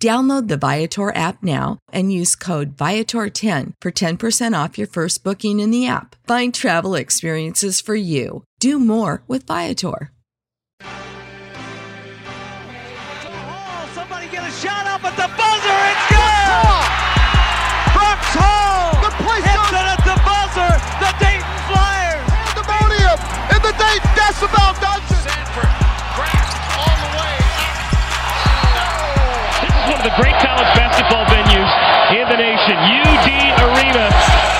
Download the Viator app now and use code Viator10 for 10% off your first booking in the app. Find travel experiences for you. Do more with Viator. Hall, Somebody get a shot up at the buzzer. It's good. Brooks Hall The place hits it at the buzzer. The Dayton Flyers. Pandemonium in the Dayton Decibel Dungeon. The great college basketball venues in the nation. UD Arena.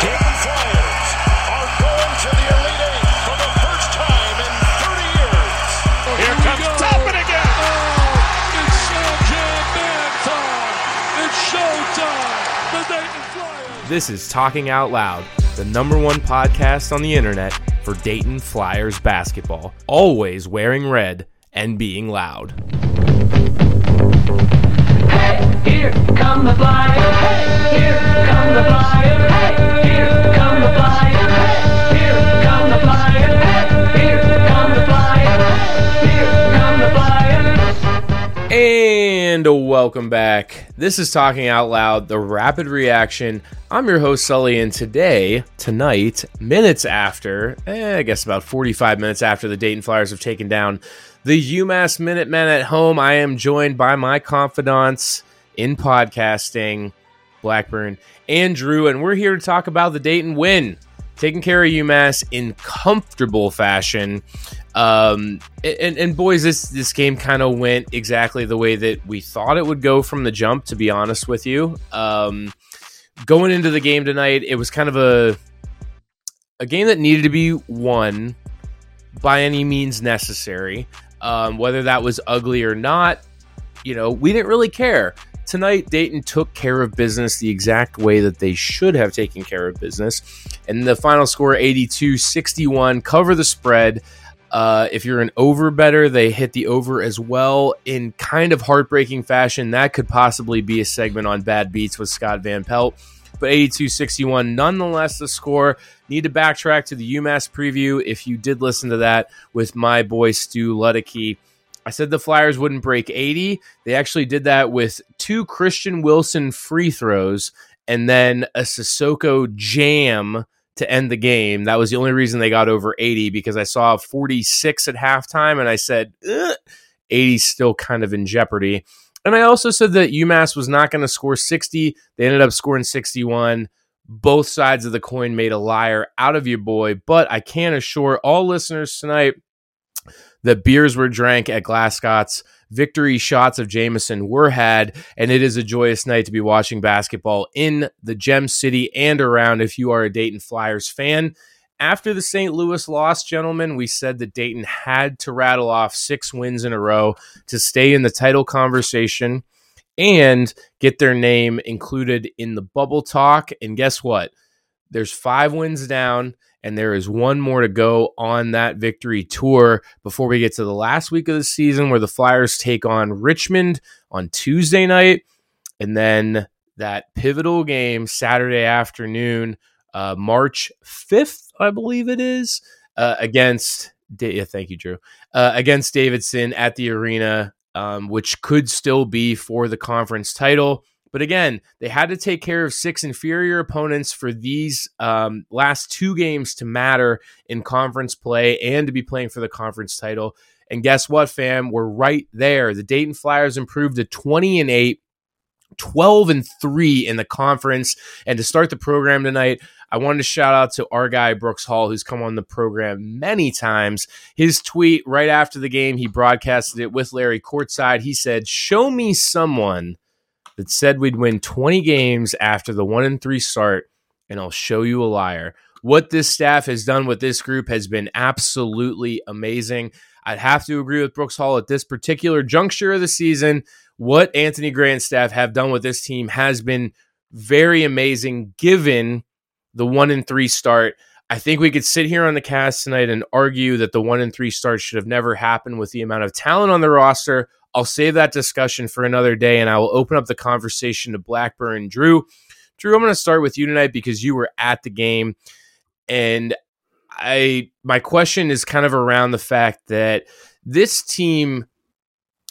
Dayton Flyers are going to the Elite Eight for the first time in 30 years. Here comes Toppin again. Oh, it's Showtime Man time. It's showtime. The Dayton Flyers. This is Talking Out Loud, the number one podcast on the internet for Dayton Flyers basketball. Always wearing red and being loud. Come the. Hey, here come the. Hey, here come the. Hey, here come the. Hey, here come the. Here come the. And welcome back. This is Talking Out Loud, the rapid reaction. I'm your host, Sully, and today, tonight, minutes after, eh, I guess about 45 minutes after the Dayton Flyers have taken down the UMass Minutemen at home, I am joined by my confidants in podcasting, Blackburn and Drew, and we're here to talk about the Dayton win, taking care of UMass in comfortable fashion. Um, and, and boys, this this game kind of went exactly the way that we thought it would go from the jump. To be honest with you, um, going into the game tonight, it was kind of a a game that needed to be won by any means necessary. Um, whether that was ugly or not, you know, we didn't really care. Tonight, Dayton took care of business the exact way that they should have taken care of business. And the final score 82 61, cover the spread. Uh, if you're an over better, they hit the over as well in kind of heartbreaking fashion. That could possibly be a segment on Bad Beats with Scott Van Pelt. But 82 61, nonetheless, the score. Need to backtrack to the UMass preview if you did listen to that with my boy Stu Ludicky. I said the Flyers wouldn't break 80. They actually did that with two Christian Wilson free throws and then a Sissoko jam to end the game. That was the only reason they got over 80 because I saw 46 at halftime and I said, 80 still kind of in jeopardy. And I also said that UMass was not going to score 60. They ended up scoring 61. Both sides of the coin made a liar out of you, boy, but I can assure all listeners tonight that beers were drank at Glasgott's. Victory shots of Jameson were had, and it is a joyous night to be watching basketball in the Gem City and around if you are a Dayton Flyers fan. After the St. Louis loss, gentlemen, we said that Dayton had to rattle off six wins in a row to stay in the title conversation and get their name included in the bubble talk. And guess what? There's five wins down, and there is one more to go on that victory tour before we get to the last week of the season where the Flyers take on Richmond on Tuesday night. And then that pivotal game Saturday afternoon, uh, March 5th, I believe it is, uh, against, yeah, thank you, Drew, uh, against Davidson at the arena. um, which could still be for the conference title. But again, they had to take care of six inferior opponents for these um, last two games to matter in conference play and to be playing for the conference title. And guess what, fam? We're right there. The Dayton Flyers improved to 20 and 8. 12 and 3 in the conference. And to start the program tonight, I wanted to shout out to our guy, Brooks Hall, who's come on the program many times. His tweet right after the game, he broadcasted it with Larry courtside. He said, Show me someone that said we'd win 20 games after the 1 and 3 start, and I'll show you a liar. What this staff has done with this group has been absolutely amazing. I'd have to agree with Brooks Hall at this particular juncture of the season. What Anthony Grant staff have done with this team has been very amazing given the one and three start. I think we could sit here on the cast tonight and argue that the one and three start should have never happened with the amount of talent on the roster. I'll save that discussion for another day and I will open up the conversation to Blackburn Drew. Drew, I'm going to start with you tonight because you were at the game. And I my question is kind of around the fact that this team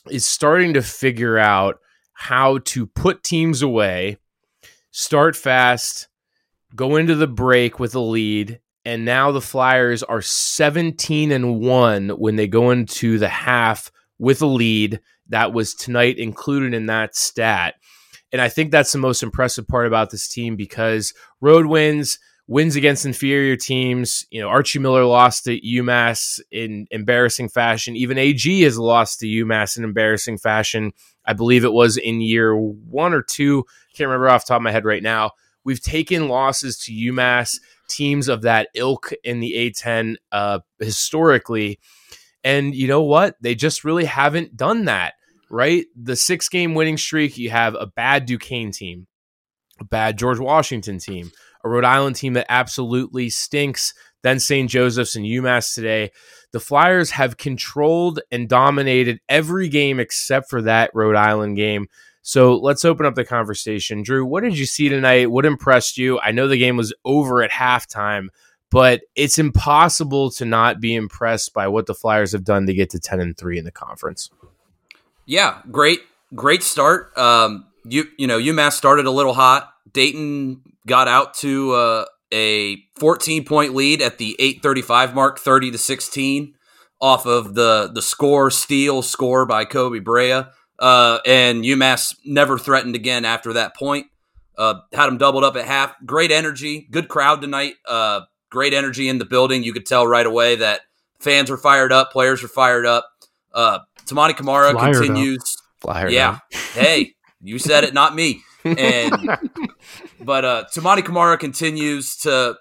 is starting to figure out how to put teams away, start fast, go into the break with a lead, and now the Flyers are 17 and 1 when they go into the half with a lead. That was tonight included in that stat. And I think that's the most impressive part about this team because road wins, wins against inferior teams. You know, Archie Miller lost to UMass in embarrassing fashion. Even AG has lost to UMass in embarrassing fashion. I believe it was in year one or two. Can't remember off the top of my head right now. We've taken losses to UMass teams of that ilk in the A10 uh, historically. And you know what? They just really haven't done that, right? The six game winning streak, you have a bad Duquesne team, a bad George Washington team, a Rhode Island team that absolutely stinks, then St. Joseph's and UMass today. The Flyers have controlled and dominated every game except for that Rhode Island game. So let's open up the conversation. Drew, what did you see tonight? What impressed you? I know the game was over at halftime, but it's impossible to not be impressed by what the Flyers have done to get to 10 and 3 in the conference. Yeah, great great start. Um you you know, UMass started a little hot. Dayton got out to uh, a 14 point lead at the 835 mark, 30 to 16 off of the the score steal score by Koby Brea. Uh, and UMass never threatened again after that point. Uh, had them doubled up at half. Great energy, good crowd tonight. Uh, great energy in the building. You could tell right away that fans were fired up, players were fired up. Uh, Toumani Camara Flyered continues. Flyer yeah. hey, you said it, not me. And but uh Toumani Camara continues to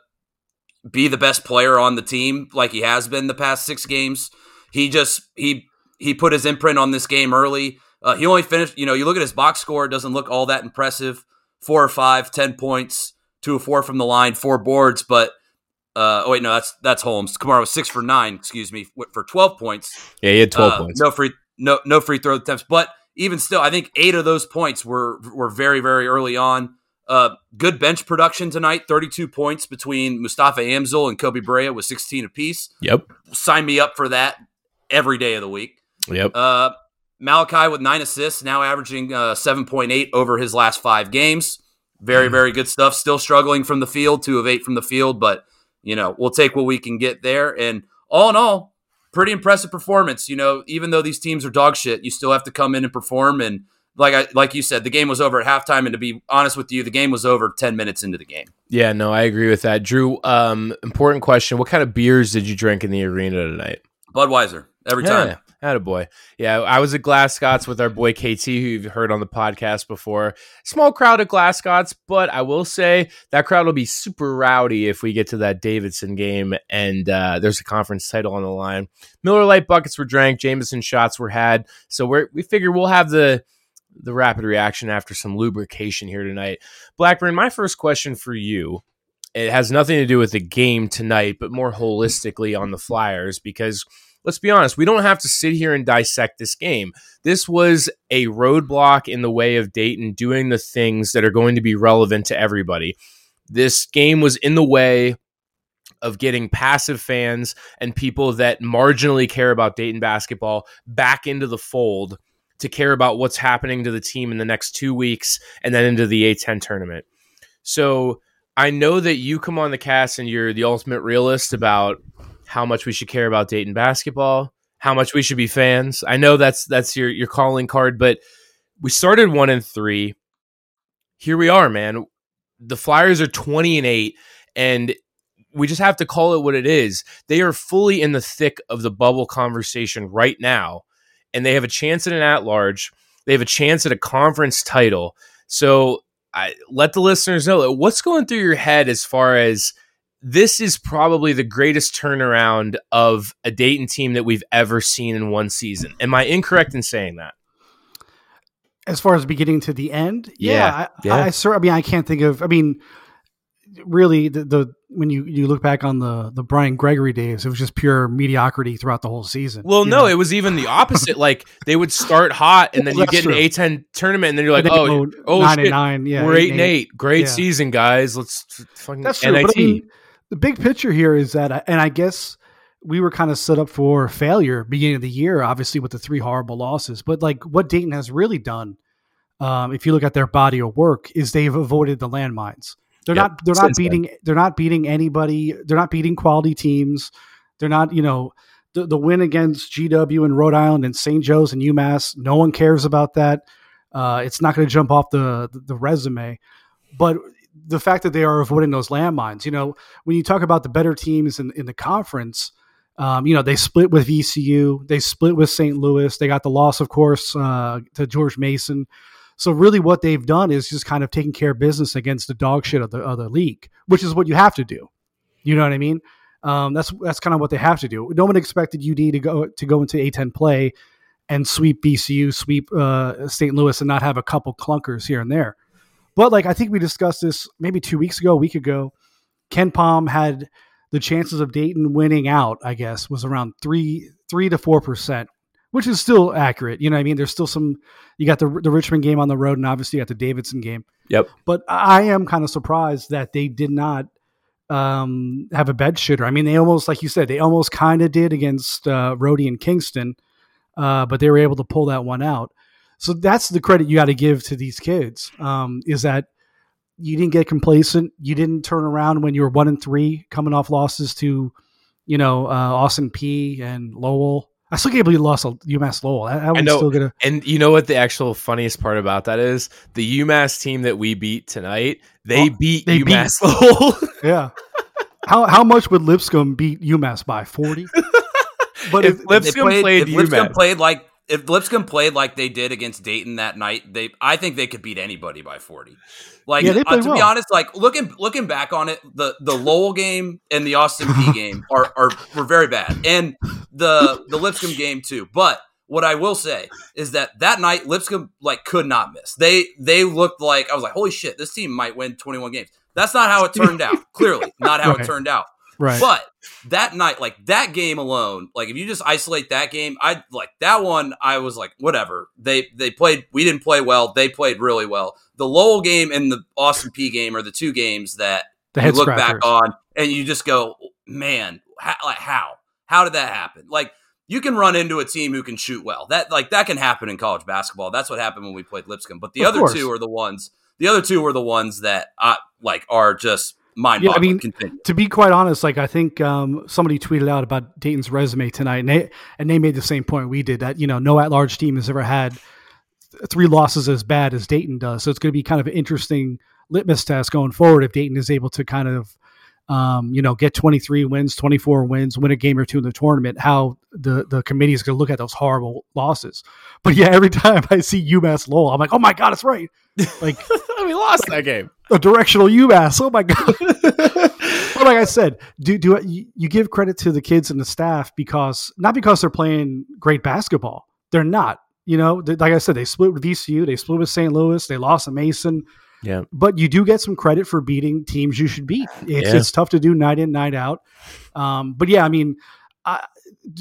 be the best player on the team like he has been the past six games. He just he he put his imprint on this game early. Uh, he only finished, you know, you look at his box score, it doesn't look all that impressive. Four or five, ten points, two or four from the line, four boards, but uh, oh wait, no, that's that's Holmes. Camara was six for nine, excuse me, for twelve points. Yeah, he had 12 Uh, points. No free, no no free throw attempts, but even still, I think eight of those points were were very very early on. Uh, good bench production tonight. Thirty-two points between Mustapha Amzil and Koby Brea with sixteen apiece. Yep. Sign me up for that every day of the week. Yep. Uh, Malachi with nine assists, now averaging uh, seven point eight over his last five games. Very very good stuff. Still struggling from the field, two of eight from the field, but you know we'll take what we can get there. And all in all, pretty impressive performance. You know, even though these teams are dog shit, you still have to come in and perform. And like I like you said, the game was over at halftime. And to be honest with you, the game was over ten minutes into the game. Yeah, no, I agree with that. Drew, um, important question. What kind of beers did you drink in the arena tonight? Budweiser every yeah, time. Attaboy. Yeah, I was at Glasgows with our boy KT, who you've heard on the podcast before. Small crowd at Glasgows, but I will say that crowd will be super rowdy if we get to that Davidson game and uh, there's a conference title on the line. Miller Light buckets were drank, Jameson shots were had, so we're, we figure we'll have the the rapid reaction after some lubrication here tonight. Blackburn, my first question for you it has nothing to do with the game tonight, but more holistically on the Flyers because let's be honest, we don't have to sit here and dissect this game. This was a roadblock in the way of Dayton doing the things that are going to be relevant to everybody. This game was in the way of getting passive fans and people that marginally care about Dayton basketball back into the fold to care about what's happening to the team in the next two weeks and then into the A10 tournament. So I know that you come on the cast and you're the ultimate realist about how much we should care about Dayton basketball, how much we should be fans. I know that's that's your your calling card, but we started one and three. Here we are, man. The Flyers are 20 and 8 and we just have to call it what it is. They are fully in the thick of the bubble conversation right now, and they have a chance at an at large. They have a chance at a conference title. So I let the listeners know what's going through your head as far as this is probably the greatest turnaround of a Dayton team that we've ever seen in one season. Am I incorrect in saying that? As far as beginning to the end, Yeah, yeah, I, yeah. I, I, I mean, I can't think of. I mean, really, the, the when you you look back on the the Brian Gregory days, it was just pure mediocrity throughout the whole season. Well, no, know? it was even the opposite. like they would start hot, and then you get an. A10 tournament, and then you're like, oh, oh, nine and nine, yeah, we're eight eight and and eight. eight. Great Yeah. season, guys. Let's fucking That's true. NIT. But I mean, the big picture here is that, and I guess we were kind of set up for failure beginning of the year, obviously with the three horrible losses. But like what Dayton has really done, um, if you look at their body of work, is they've avoided the landmines. They're Yep, not. They're not since then. beating. They're not beating anybody. They're not beating quality teams. They're not. You know, the the win against GW and Rhode Island and St. Joe's and UMass. No one cares about that. Uh, it's not going to jump off the, the the resume. But the fact that they are avoiding those landmines, you know, when you talk about the better teams in, in the conference, um, you know, they split with VCU, they split with St. Louis, they got the loss, of course, uh, to George Mason. So really, what they've done is just kind of taking care of business against the dog shit of the of the league, which is what you have to do. You know what I mean? Um, that's that's kind of what they have to do. No one expected UD to go to go into A10 play and sweep VCU, sweep uh, St. Louis, and not have a couple clunkers here and there. But like I think we discussed this maybe two weeks ago, a week ago. KenPom had the chances of Dayton winning out. I guess was around three three to four percent, which is still accurate. You know, what I mean, there's still some. You got the the Richmond game on the road, and obviously you got the Davidson game. Yep. But I am kind of surprised that they did not um, have a bed shitter. I mean, they almost, like you said, they almost kind of did against uh, Rhodey and Kingston, uh, but they were able to pull that one out. So that's the credit you got to give to these kids um, is that you didn't get complacent. You didn't turn around when you were one and three, coming off losses to, you know, uh, Austin Peay and Lowell. I still can't believe you lost to UMass Lowell. That I one's know. still gonna. And you know what the actual funniest part about that is? The UMass team that we beat tonight, they Oh, beat they UMass Lowell. Yeah. how how much would Lipscomb beat UMass by forty? But If it- Lipscomb They played if Lipscomb UMass. played like if Lipscomb played like they did against Dayton that night, they I think they could beat anybody by forty. Like Yeah, uh, to be honest, like looking looking back on it, the the Lowell game and the Austin Peay game are are were very bad, and the the Lipscomb game too. But what I will say is that that night Lipscomb like could not miss. They they looked like I was like, holy shit, this team might win twenty one games. That's not how it turned out. Clearly, not how Right. it turned out. Right. But that night, like that game alone, like if you just isolate that game, I like that one. I was like, whatever. They they played. We didn't play well. They played really well. The Lowell game and the Austin Peay game are the two games that you look back on and you just go, man, how, like how how did that happen? Like you can run into a team who can shoot well. That like that can happen in college basketball. That's what happened when we played Lipscomb. But the Of other course. two are the ones. The other two are the ones that I, like are just mind Yeah, I mean, Continue. to be quite honest, like I think um, somebody tweeted out about Dayton's resume tonight, and they and they made the same point we did that you know no at large team has ever had three losses as bad as Dayton does. So it's going to be kind of an interesting litmus test going forward if Dayton is able to kind of um, you know get 23 wins, 24 wins, win a game or two in the tournament. How the the committee is going to look at those horrible losses. But yeah, every time I see UMass Lowell, I'm like, oh my god, it's right. Like we lost that game. A directional UMass. Oh my god! but like I said, do do you, you give credit to the kids and the staff because not because they're playing great basketball. They're not. You know, They- like I said, they split with VCU, they split with St. Louis, they lost to Mason. Yeah. But you do get some credit for beating teams you should beat. It's, Yeah. it's tough to do night in, night out. Um, but yeah, I mean, I,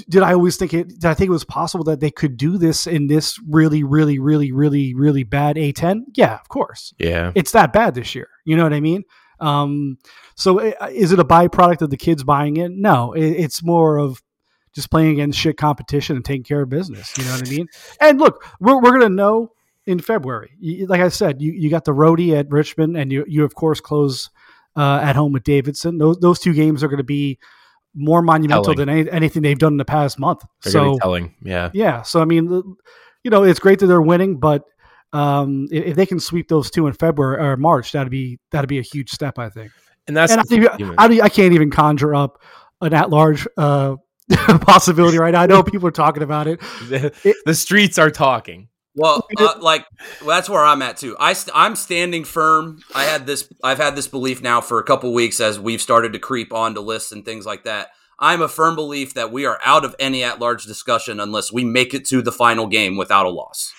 did I always think it? Did I think it was possible that they could do this in this really, really, really, really, really bad A10? Yeah, of course Yeah. it's that bad this year. You know what I mean? Um, so i- is it a byproduct of the kids buying it? No, it, it's more of just playing against shit competition and taking care of business. You know what I mean? And look, we're we're gonna know in February. You, like I said, you, you got the roadie at Richmond, and you you of course close uh, at home with Davidson. Those those two games are going to be more monumental Telling. than any, anything they've done in the past month. They're so telling. Yeah. yeah, so I mean, you know, it's great that they're winning, but um, if, they can sweep those two in February or March, that'd be that'd be a huge step, I think. And that's and I, think, I, I can't even conjure up an at-large uh, possibility right now. I know people are talking about it. the, the streets are talking. Well, uh, like well, that's where I'm at too. I st- I'm standing firm. I had this. I've had this belief now for a couple weeks as we've started to creep onto lists and things like that. I'm a firm belief that we are out of any at-large discussion unless we make it to the final game without a loss.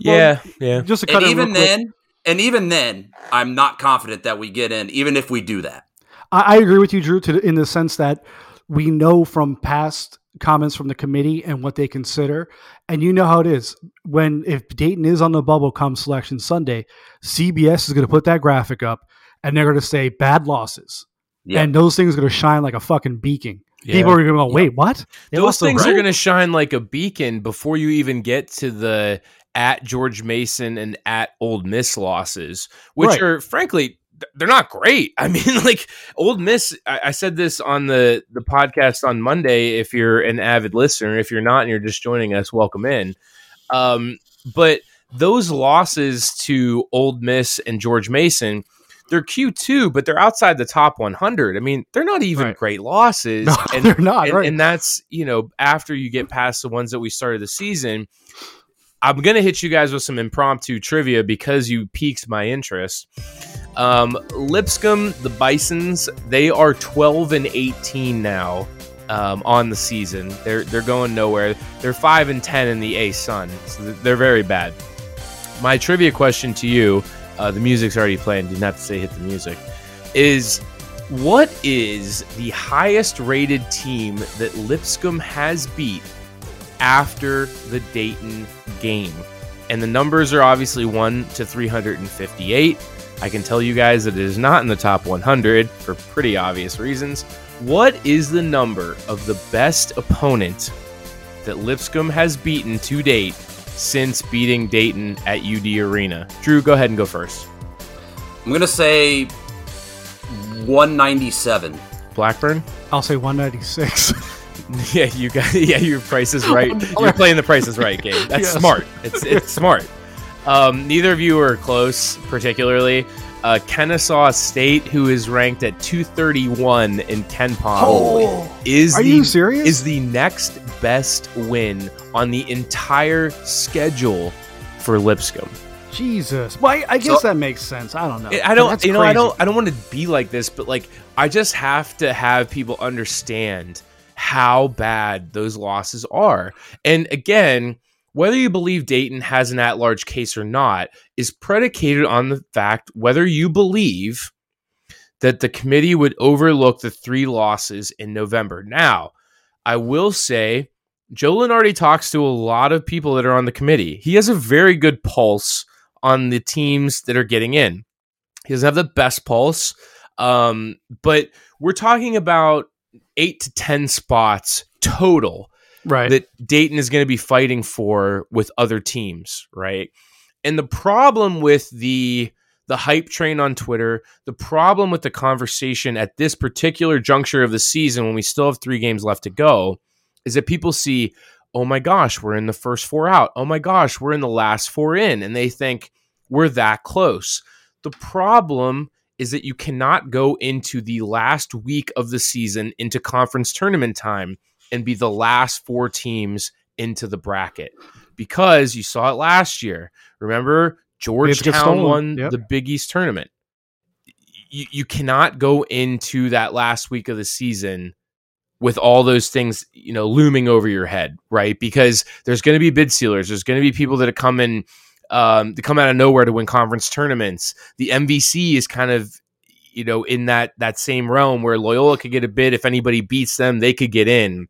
Yeah, yeah. Just to cut And in even then, and even then, I'm not confident that we get in, even if we do that. I, I agree with you, Drew, to, in the sense that we know from past comments from the committee and what they consider, and you know how it is when if Dayton is on the bubble come selection Sunday, CBS is going to put that graphic up, and they're going to say bad losses, Yeah. and those things are going to shine like a fucking beacon. Yeah. People are going to go, wait, what? They Those lost to things are going to shine like a beacon before you even get to the at George Mason and at Ole Miss losses, which Right. are frankly th- they're not great. I mean, like Ole Miss. I, I said this on the the podcast on Monday. If you're an avid listener, if you're not and you're just joining us, welcome in. Um, but those losses to Ole Miss and George Mason. They're Q2, but they're outside the top 100. I mean, they're not even Right. great losses. No, and, they're not, and, right. and that's, you know, after you get past the ones that we started the season. I'm going to hit you guys with some impromptu trivia because you piqued my interest. Um, Lipscomb, the Bisons, they are 12 and 18 now um, on the season. They're they're going nowhere. They're 5 and 10 in the ASUN, so they're very bad. My trivia question to you, uh, the music's already playing. Didn't have to say hit the music. Is what is the highest rated team that Lipscomb has beat after the Dayton game? And the numbers are obviously 1 to 358. I can tell you guys that it is not in the top 100 for pretty obvious reasons. What is the number of the best opponent that Lipscomb has beaten to date since beating Dayton at UD Arena? Drew, go ahead and go first. I'm gonna say 197. Blackburn? I'll say 196. Yeah, you got yeah, your price is right. You're playing the price is right game. That's Yes. smart. It's it's smart. Um, neither of you are close, particularly. Uh, Kennesaw State, who is ranked at 231 in KenPom, is Oh, Are the, you serious? is the next best win on the entire schedule for Lipscomb. Jesus. Well, I, I guess So- that makes sense. I don't know. I don't, That's you know, I don't, I don't want to be like this, but like, I just have to have people understand how bad those losses are. And again, whether you believe Dayton has an at-large case or not is predicated on the fact whether you believe that the committee would overlook the three losses in November. Now, I will say Joe Lunardi talks to a lot of people that are on the committee. He has a very good pulse on the teams that are getting in. He doesn't have the best pulse, um, but we're talking about eight to 10 spots total Right. that Dayton is going to be fighting for with other teams, right? And the problem with the the hype train on Twitter, the problem with the conversation at this particular juncture of the season when we still have 3 games left to go is that people see, "Oh my gosh, we're in the first four out. Oh my gosh, we're in the last four in." And they think we're that close. The problem is that you cannot go into the last week of the season into conference tournament time and be the last four teams into the bracket because you saw it last year. Remember, Georgetown won Yep. the Big East tournament. You, you cannot go into that last week of the season with all those things, you know, looming over your head, right? Because there's going to be bid stealers. There's going to be people that are coming, um, to come out of nowhere to win conference tournaments. The MVC is kind of, you know, in that that same realm where Loyola could get a bid. If anybody beats them, they could get in.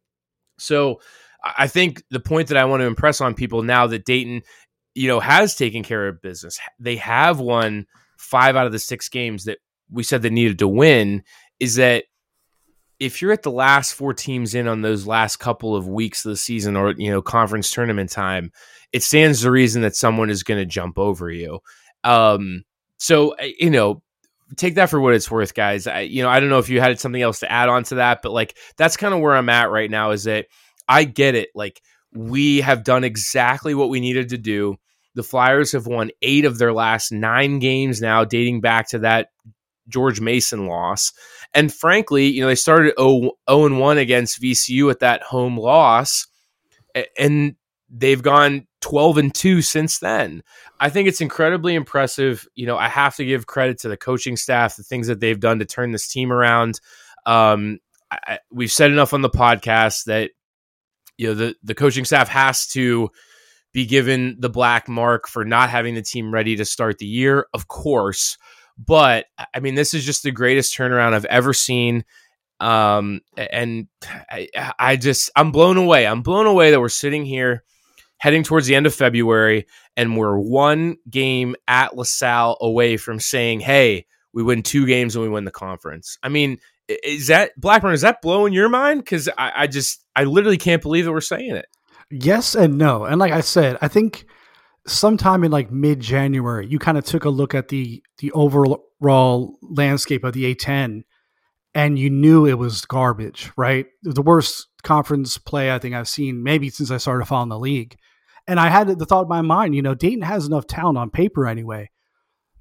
So I think the point that I want to impress on people now that Dayton, you know, has taken care of business. They have won five out of the six games that we said they needed to win. Is that if you're at the last four teams in on those last couple of weeks of the season or you know conference tournament time, it stands the reason that someone is going to jump over you. Um, so uh, you know, take that for what it's worth, guys. I, you know, I don't know if you had something else to add on to that, but like that's kind of where I'm at right now. Is that I get it. Like we have done exactly what we needed to do. The Flyers have won eight of their last nine games now, dating back to that George Mason loss. And frankly, you know, they started 0, 0 1 against VCU at that home loss, and they've gone 12 and 2 since then. I think it's incredibly impressive. You know, I have to give credit to the coaching staff, the things that they've done to turn this team around. Um, I, we've said enough on the podcast that, you know, the, the coaching staff has to be given the black mark for not having the team ready to start the year, of course. But I mean, this is just the greatest turnaround I've ever seen. Um, and I, I just, I'm blown away. I'm blown away that we're sitting here heading towards the end of February and we're one game at LaSalle away from saying, hey, we win two games and we win the conference. I mean, is that Blackburn? Is that blowing your mind? Because I, I just, I literally can't believe that we're saying it. Yes and no. And like I said, I think sometime in like mid January, you kind of took a look at the the overall landscape of the A10 and you knew it was garbage, right? The worst conference play I think I've seen maybe since I started following the league. And I had the thought in my mind, you know, Dayton has enough talent on paper anyway,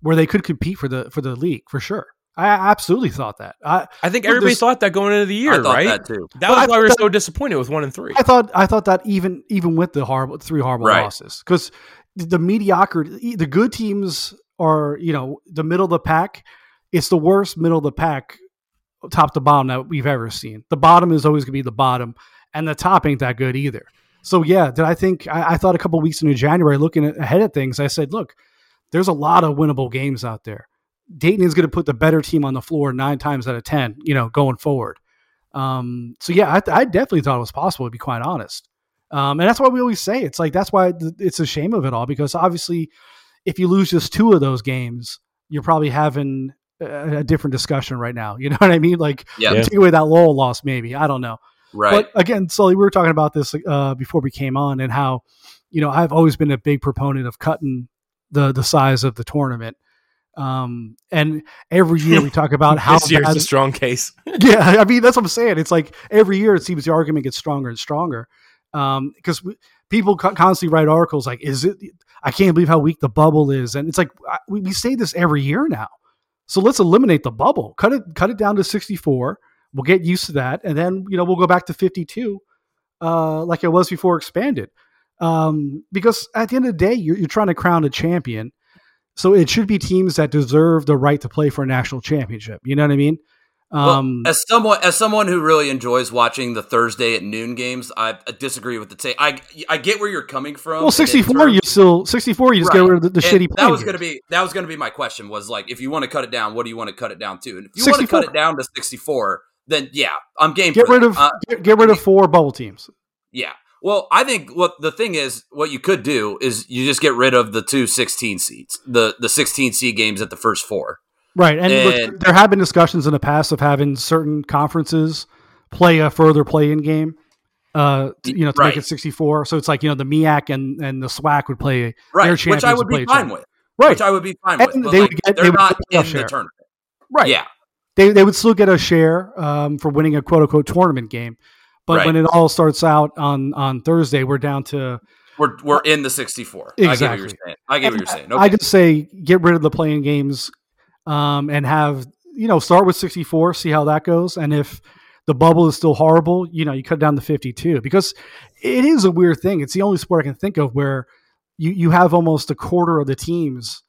where they could compete for the for the league for sure. I absolutely thought that. I, I think everybody thought that going into the year, right? That too. That was why we were so disappointed with one and three. I thought I thought that even even with the horrible three horrible Right. losses because the mediocre the good teams are you know the middle of the pack. It's the worst middle of the pack, top to bottom that we've ever seen. The bottom is always going to be the bottom, and the top ain't that good either. So yeah, did I think I, I thought a couple weeks into January, looking at, ahead at things, I said, look, there's a lot of winnable games out there. Dayton is going to put the better team on the floor nine times out of ten, you know, going forward. Um, so yeah, I, I definitely thought it was possible. To be quite honest, um, and that's why we always say it's like that's why it's a shame of it all because obviously, if you lose just two of those games, you're probably having a, a different discussion right now. You know what I mean? Like, Yeah. take away that Lowell loss, maybe I don't know. Right. But again, Sully, we were talking about this uh, before we came on, and how you know I've always been a big proponent of cutting the the size of the tournament. Um, and every year we talk about how this year's bad- a strong case. yeah, I mean that's what I'm saying. It's like every year it seems the argument gets stronger and stronger. Um, because people co- constantly write articles like, "Is it? I can't believe how weak the bubble is," and it's like I, we, we say this every year now. So let's eliminate the bubble. Cut it, cut it down to 64. We'll get used to that, and then you know we'll go back to 52, uh, like it was before expanded. Um, because at the end of the day, you're, you're trying to crown a champion, so it should be teams that deserve the right to play for a national championship. You know what I mean? Um, well, as someone as someone who really enjoys watching the Thursday at noon games, I, I disagree with the take. I I get where you're coming from. well, 64, terms- you still 64, you just get rid of the, the shitty. That was going to be that was going to be my question. Was like, if you want to cut it down, what do you want to cut it down to? And if you want to cut it down to 64, then yeah, I'm game. get rid that. of Uh, get, get rid of four bubble teams. yeah. Well, I think what the thing is, what you could do is you just get rid of the two 16 seeds, the the 16 seed games at the first four. Right, and, look, there have been discussions in the past of having certain conferences play a further play-in game. Uh, you know, to make it 64. So it's like you know the MEAC and and the SWAC would play their Right, which I would be fine with. Right, Which I would be fine And with. They like, get- they're they not in the tournament. right. Yeah. They they would still get a share um, for winning a quote unquote tournament game, but Right. when it all starts out on on Thursday, we're down to We're we're in the 64. I get what you're Exactly. saying. I get what you're saying. I Okay. just say get rid of the playing games, um, and have you know start with sixty four, see how that goes, and if the bubble is still horrible, you know you cut down to fifty two because it is a weird thing. It's the only sport I can think of where you you have almost a quarter of the teams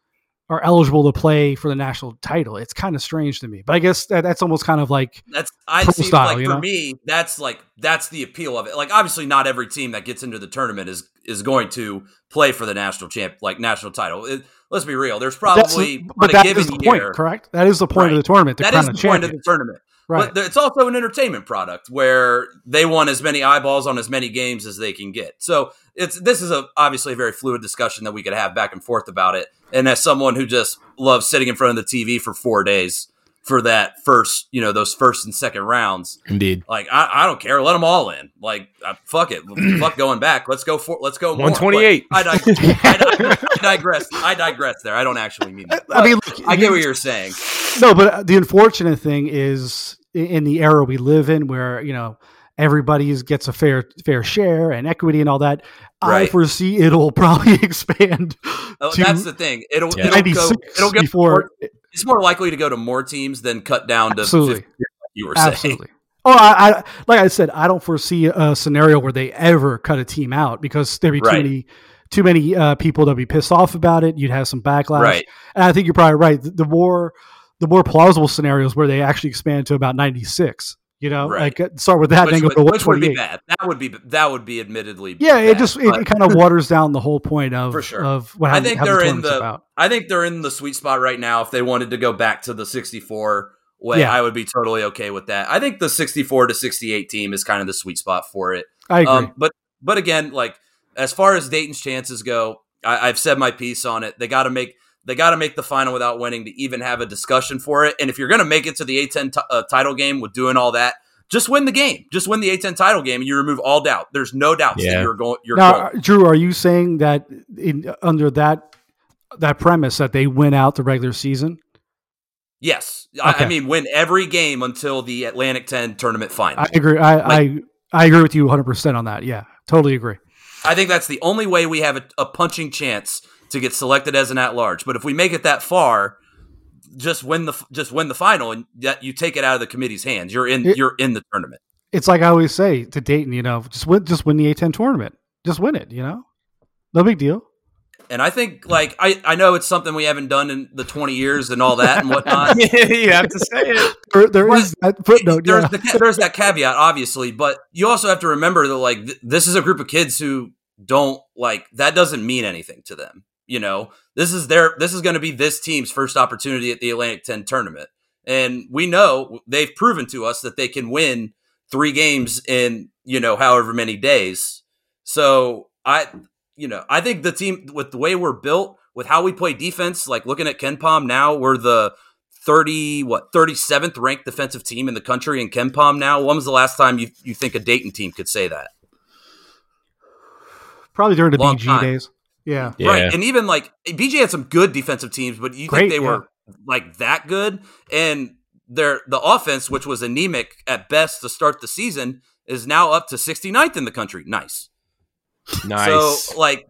are eligible to play for the national title. It's kind of strange to me, but I guess that, that's almost kind of like That's I see. style, like for know? me, that's like that's the appeal of it. Like obviously, not every team that gets into the tournament is is going to play for the national champ, like national title. It- let's be real. There's probably but a that given is the point, year. correct? That is the point of the tournament. To That is the point of the tournament. Right. But it's also an entertainment product where they want as many eyeballs on as many games as they can get. So it's this is a obviously a very fluid discussion that we could have back and forth about it. And as someone who just loves sitting in front of the TV for four days, for that first, you know, those first and second rounds. Indeed. Like I, I don't care. Let them all in. Like uh, fuck it. fuck going back. Let's go for. Let's go. 128. I, dig- I, dig- I digress. I digress. There. I don't actually mean that. I mean, look, I get what you're saying. No, but the unfortunate thing is in the era we live in, where you know everybody gets a fair fair share and equity and all that. I foresee it'll probably expand. Oh, to that's the thing. It'll, Yeah. it'll go. 96 It'll go before- more, It's more likely to go to more teams than cut down to Absolutely. 50, like you were saying. Oh, I, I like I said, I don't foresee a scenario where they ever cut a team out because there'd be too Right. many too many uh, people that'd be pissed off about it. You'd have some backlash. Right. And I think you're probably right. The, the more the more plausible scenarios where they actually expand to about 96. You know, Right. like uh, start with that, Which, and would, go which would be bad. That would be that would be admittedly. Yeah, it just it, it kind of waters down the whole point of For sure. of what I think how they're the in the. about. I think they're in the sweet spot right now. If they wanted to go back to the 64 way, Yeah. I would be totally okay with that. I think the 64 to 68 team is kind of the sweet spot for it. I agree. Um, but but again, like as far as Dayton's chances go, I, I've said my piece on it. They got to make they got to make the final without winning to even have a discussion for it. And if you're going to make it to the A10 t- uh, title game with doing all that, just win the game. Just win the A10 title game, and you remove all doubt. There's no doubt Yeah. that you're going. You're now, going. Drew, are you saying that in under that that premise that they win out the regular season? Yes, I, I mean win every game until the Atlantic 10 tournament final. I agree. I I, I agree with you 100 percent on that. Yeah, totally agree. I think that's the only way we have a, a punching chance to get selected as an at large. But if we make it that far, just win the just win the final, and that you take it out of the committee's hands. You're in It- you're in the tournament. It's like I always say to Dayton, you know, just win, just win the A10 tournament. Just win it. You know, no big deal. And I think like I I know it's something we haven't done in the 20 years and all that and whatnot. you have to say it. There, there But is that footnote. there's Yeah. the there's that caveat, obviously, but you also have to remember that like th- this is a group of kids who don't like that doesn't mean anything to them. You know, this is their this is going to be this team's first opportunity at the Atlantic 10 tournament, and we know they've proven to us that they can win three games in you know however many days. So I you know I think the team with the way we're built with how we play defense, like looking at KenPom now, we're the 30 what 37th ranked defensive team in the country in KenPom now. When was the last time you you think a Dayton team could say that? Probably during the Long BG time. days. Yeah. Yeah. Right. And even like BJ had some good defensive teams, but you Great, think they were like that good? And their the offense, which was anemic at best to start the season, is now up to 69th in the country. Nice. Nice. So like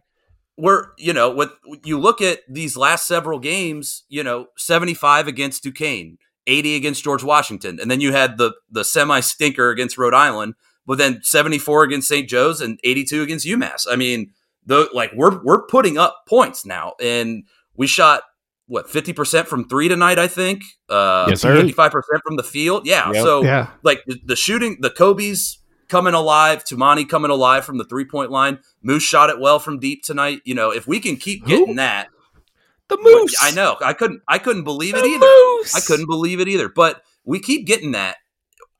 we're you know with you look at these last several games, you know, 75 against Duquesne, 80 against George Washington, and then you had the the semi stinker against Rhode Island, but then 74 against St. Joe's and 82 against UMass. I mean, the like we're we're putting up points now and we shot what 50% from 3 tonight, I think. Uh Yes, sir. 55% from the field. Yeah. Yep. So Yeah. like the, the shooting, the Kobe's coming alive, Toumani coming alive from the three point line. Moose shot it well from deep tonight. You know, if we can keep getting Who? that, the moose. I know I couldn't, I couldn't believe it either. moose. I couldn't believe it either. But we keep getting that.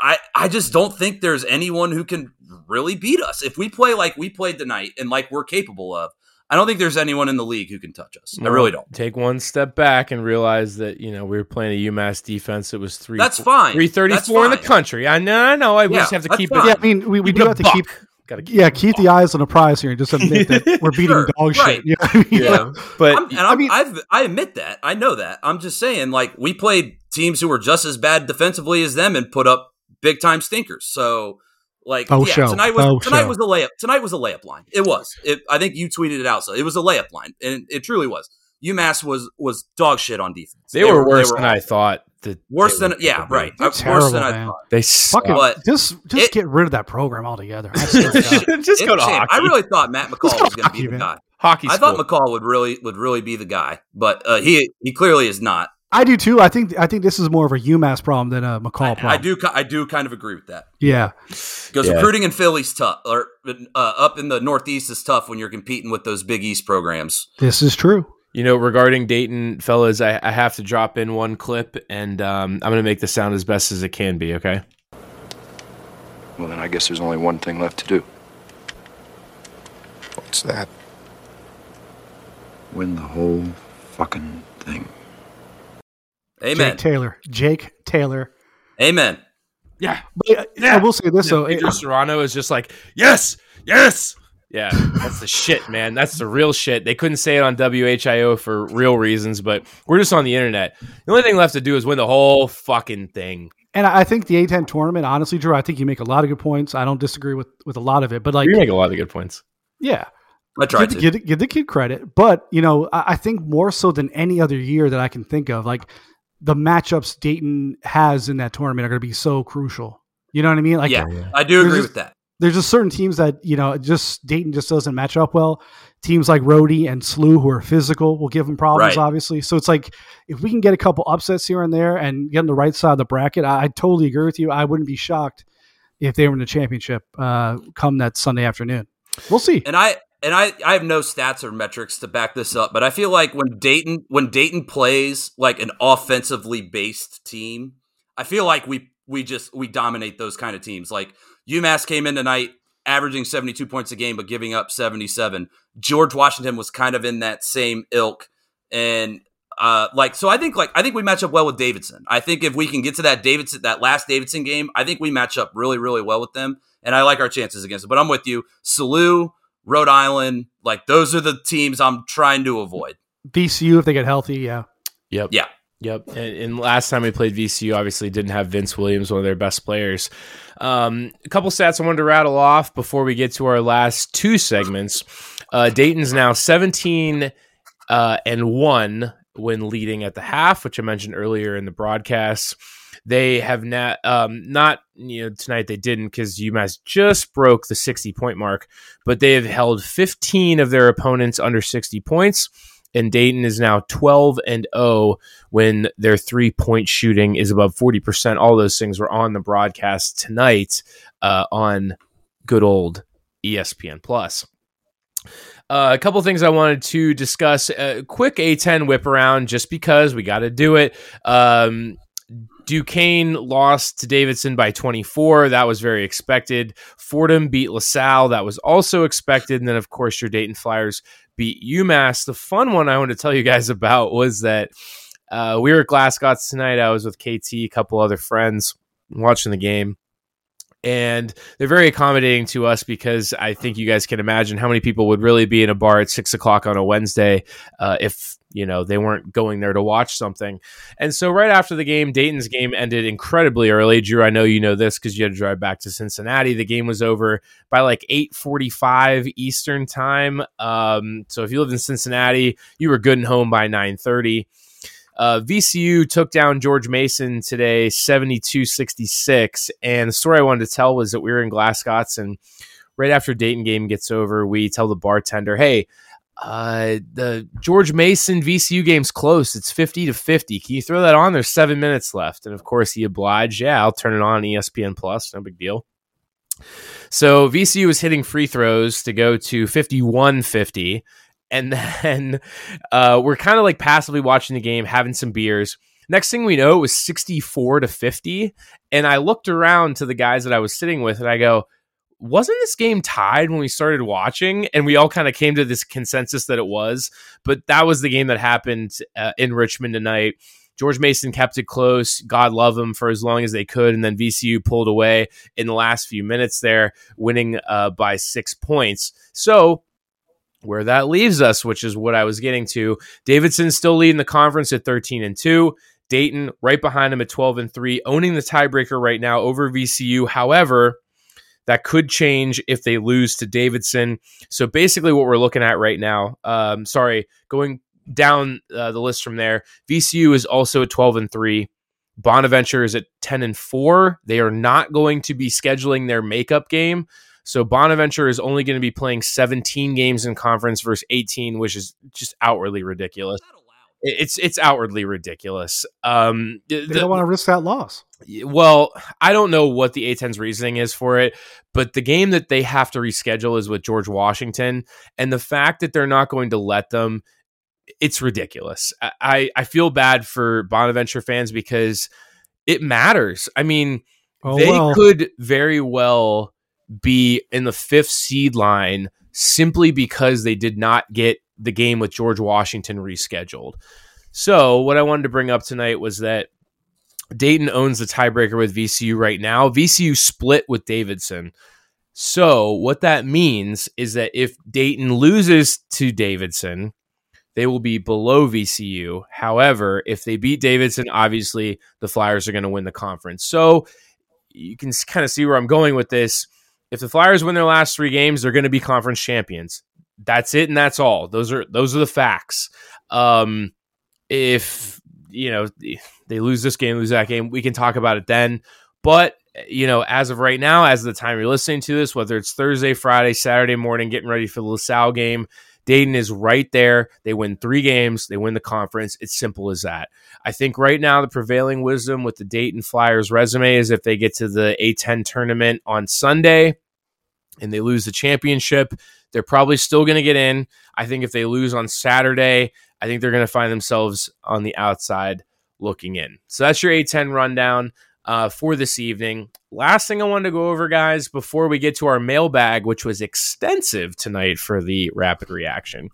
I, I just don't think there's anyone who can really beat us if we play like we played tonight and like we're capable of. I don't think there's anyone in the league who can touch us. I really don't. Take one step back and realize that you know we were playing a UMass defense that was three. That's fine. Three thirty four in the country. I know. I know. I Yeah, just have to keep fine. it. Yeah, I mean, we, we do have to buck. keep Gotta keep yeah keep the eyes on the prize here and just admit that we're beating Sure, dog right. shit. You know I mean? Yeah, but I'm, and I'm, I mean- I've, I admit that. I know that. I'm just saying, like, we played teams who were just as bad defensively as them and put up big time stinkers. So, like, Oh, yeah, show. tonight was Oh, tonight show. was a layup. Tonight was a layup line. It was. It, I think you tweeted it out. So it was a layup line, and it truly was. UMass was was dog shit on defense. they, were worse they were than I thought. That Worse than yeah, be. right. They're Uh, terrible, worse than I thought. They Fuck suck. it. Just just it- get rid of that program altogether. I swear to God. just go to shame. hockey. I really thought Matt McCall was going to hockey, be the man. guy. hockey. I thought. McCall would really would really be the guy, but uh, he he clearly is not. I do too. I think I think this is more of a UMass problem than a McCall problem. I do I do kind of agree with that. Yeah. Because Yeah. recruiting in Philly's tough, or uh, up in the Northeast is tough when you're competing with those Big East programs. This is true. You know, regarding Dayton, fellas, I, I have to drop in one clip, and um, I'm going to make the sound as best as it can be. Okay. Well, then I guess there's only one thing left to do. What's that? Win the whole fucking thing. Amen. Jake Taylor. Jake Taylor. Amen. Yeah. But I will say this though. Pedro Serrano is just like, yes, yes. Yeah, that's the shit, man. That's the real shit. They couldn't say it on WHIO for real reasons, but we're just on the internet. The only thing left to do is win the whole fucking thing. And I think the A10 tournament, honestly, Drew, I think you make a lot of good points. I don't disagree with with a lot of it, but like You make a lot of good points. Yeah. I tried give, to. Give, give the kid credit. But, you know, I, I think more so than any other year that I can think of, like the matchups Dayton has in that tournament are going to be so crucial. You know what I mean? Like, yeah, I do agree there's with that. There's just certain teams that, you know, just Dayton just doesn't match up well. Teams like Rhodey and SLU, who are physical, will give them problems, Right. obviously. So it's like if we can get a couple upsets here and there and get on the right side of the bracket, I, I totally agree with you. I wouldn't be shocked if they were in the championship uh, come that Sunday afternoon. We'll see. And I and I, I have no stats or metrics to back this up, but I feel like when Dayton when Dayton plays like an offensively based team, I feel like we we just we dominate those kind of teams. Like UMass came in tonight averaging 72 points a game but giving up 77. George Washington was kind of in that same ilk and uh like so I think like I think we match up well with Davidson. I think if we can get to that Davidson that last Davidson game, I think we match up really really well with them and I like our chances against it. But I'm with you. SLU, Rhode Island, like those are the teams I'm trying to avoid. VCU, if they get healthy, yeah. Yep. Yeah. Yep. And, and last time we played VCU, obviously didn't have Vince Williams, one of their best players. Um, a couple stats I wanted to rattle off before we get to our last two segments. Uh, Dayton's now 17 uh, and 1 when leading at the half, which I mentioned earlier in the broadcast. They have not, um, not you know, tonight they didn't because UMass just broke the 60 point mark, but they have held 15 of their opponents under 60 points and Dayton is now 12 and 0 when their three point shooting is above 40%. All those things were on the broadcast tonight uh, on good old ESPN Plus. Uh, a couple things I wanted to discuss. A quick A10 whip around just because we got to do it. Um, Duquesne lost to Davidson by 24. That was very expected. Fordham beat LaSalle. That was also expected. And then, of course, your Dayton Flyers beat UMass. The fun one I want to tell you guys about was that uh, we were at Glasgow tonight. I was with KT, a couple other friends watching the game. And they're very accommodating to us because I think you guys can imagine how many people would really be in a bar at six o'clock on a Wednesday uh, if you know they weren't going there to watch something. And so right after the game, Dayton's game ended incredibly early. Drew, I know you know this because you had to drive back to Cincinnati. The game was over by like eight forty-five Eastern time. Um, so if you lived in Cincinnati, you were good and home by nine thirty. Uh, VCU took down George Mason today, 72 66. And the story I wanted to tell was that we were in Glasgow, and right after Dayton game gets over, we tell the bartender, hey, uh, the George Mason VCU game's close. It's 50 to 50. Can you throw that on? There's seven minutes left. And of course, he obliged. Yeah, I'll turn it on ESPN Plus. No big deal. So VCU was hitting free throws to go to 51 50 and then uh, we're kind of like passively watching the game, having some beers. Next thing we know, it was 64 to 50. And I looked around to the guys that I was sitting with and I go, wasn't this game tied when we started watching? And we all kind of came to this consensus that it was. But that was the game that happened uh, in Richmond tonight. George Mason kept it close. God love him for as long as they could. And then VCU pulled away in the last few minutes there, winning uh, by six points. So where that leaves us, which is what I was getting to. Davidson still leading the conference at 13 and 2. Dayton right behind him at 12 and 3, owning the tiebreaker right now over VCU. However, that could change if they lose to Davidson. So basically, what we're looking at right now, um, sorry, going down uh, the list from there, VCU is also at 12 and 3. Bonaventure is at 10 and 4. They are not going to be scheduling their makeup game. So Bonaventure is only going to be playing 17 games in conference versus 18, which is just outwardly ridiculous. It's it's outwardly ridiculous. Um, they don't want to risk that loss. Well, I don't know what the A10's reasoning is for it, but the game that they have to reschedule is with George Washington, and the fact that they're not going to let them, it's ridiculous. I I feel bad for Bonaventure fans because it matters. I mean, oh, they well. could very well be in the fifth seed line simply because they did not get the game with George Washington rescheduled. So, what I wanted to bring up tonight was that Dayton owns the tiebreaker with VCU right now. VCU split with Davidson. So, what that means is that if Dayton loses to Davidson, they will be below VCU. However, if they beat Davidson, obviously the Flyers are going to win the conference. So, you can kind of see where I'm going with this. If the Flyers win their last 3 games, they're going to be conference champions. That's it and that's all. Those are those are the facts. Um if you know they lose this game, lose that game, we can talk about it then. But you know, as of right now, as of the time you're listening to this, whether it's Thursday, Friday, Saturday morning, getting ready for the LaSalle game, Dayton is right there. They win three games, they win the conference. It's simple as that. I think right now the prevailing wisdom with the Dayton Flyers resume is if they get to the A10 tournament on Sunday and they lose the championship, they're probably still going to get in. I think if they lose on Saturday, I think they're going to find themselves on the outside looking in. So that's your A10 rundown uh, for this evening. Last thing I wanted to go over, guys, before we get to our mailbag, which was extensive tonight for the rapid reaction,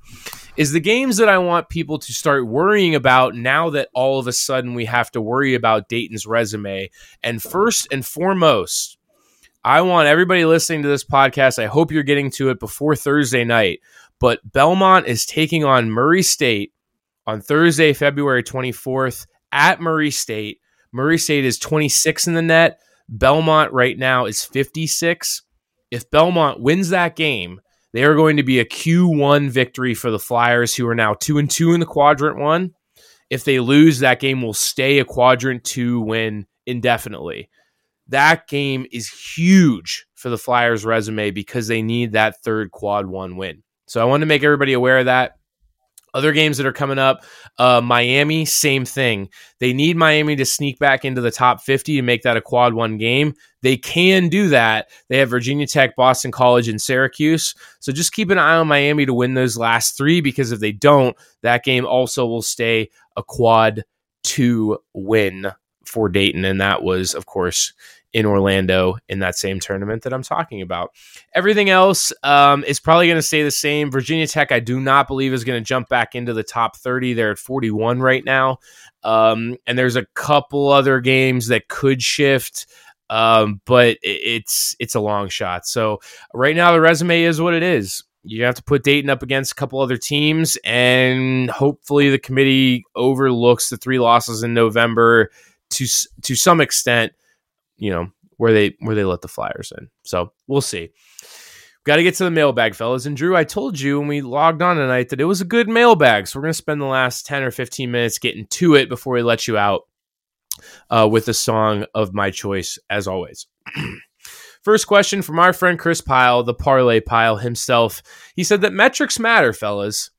is the games that I want people to start worrying about now that all of a sudden we have to worry about Dayton's resume. And first and foremost, I want everybody listening to this podcast, I hope you're getting to it before Thursday night. But Belmont is taking on Murray State on Thursday, February 24th at Murray State. Murray State is 26 in the net. Belmont right now is 56. If Belmont wins that game, they are going to be a Q1 victory for the Flyers, who are now 2 and 2 in the quadrant one. If they lose, that game will stay a quadrant two win indefinitely. That game is huge for the Flyers' resume because they need that third quad one win. So I want to make everybody aware of that. Other games that are coming up, uh, Miami, same thing. They need Miami to sneak back into the top 50 to make that a quad one game. They can do that. They have Virginia Tech, Boston College, and Syracuse. So just keep an eye on Miami to win those last three because if they don't, that game also will stay a quad two win for Dayton. And that was, of course, in Orlando in that same tournament that I'm talking about. Everything else um, is probably going to stay the same. Virginia Tech, I do not believe, is going to jump back into the top 30. They're at 41 right now. Um, and there's a couple other games that could shift. Um, but it's it's a long shot. So right now the resume is what it is. You have to put Dayton up against a couple other teams, and hopefully the committee overlooks the three losses in November to to some extent you know where they where they let the Flyers in. So we'll see. Got to get to the mailbag, fellas. And Drew, I told you when we logged on tonight that it was a good mailbag. So we're going to spend the last 10 or 15 minutes getting to it before we let you out uh, with a song of my choice, as always. First question from our friend Chris Pyle, the parlay pile himself. He said that metrics matter, fellas,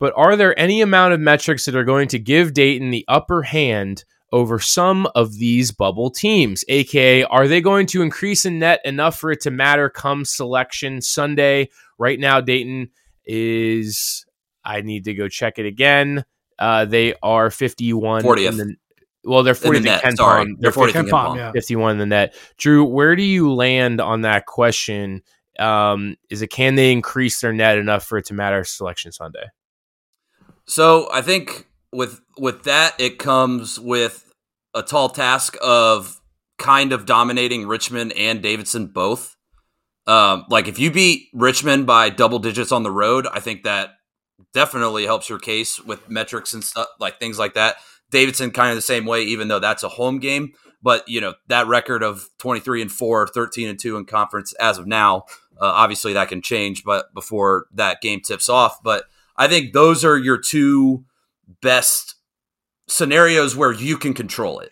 but are there any amount of metrics that are going to give Dayton the upper hand over some of these bubble teams, aka are they going to increase in net enough for it to matter come selection Sunday? Right now, Dayton is. I need to go check it again. Uh, they are 51 40th. The, well, they're 40th in the net. Ken Sorry, Palm. they're 40th in Ken KenPom, Palm. yeah. 51 in the net. Drew, where do you land on that question? Um, is it can they increase their net enough for it to matter selection Sunday? So I think with with that, it comes with a tall task of kind of dominating Richmond and Davidson both. Um, like if you beat Richmond by double digits on the road, I think that definitely helps your case with metrics and stuff like things like that. Davidson kind of the same way, even though that's a home game. But you know that record of twenty three and 4, 13 and two in conference as of now. Uh, obviously that can change, but before that game tips off. But I think those are your two best scenarios where you can control it.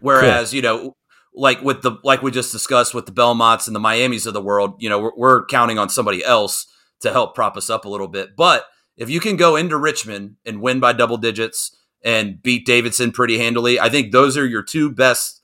Whereas, you know, like with the like we just discussed with the Belmonts and the Miamis of the world, you know, we're, we're counting on somebody else to help prop us up a little bit. But if you can go into Richmond and win by double digits and beat Davidson pretty handily, I think those are your two best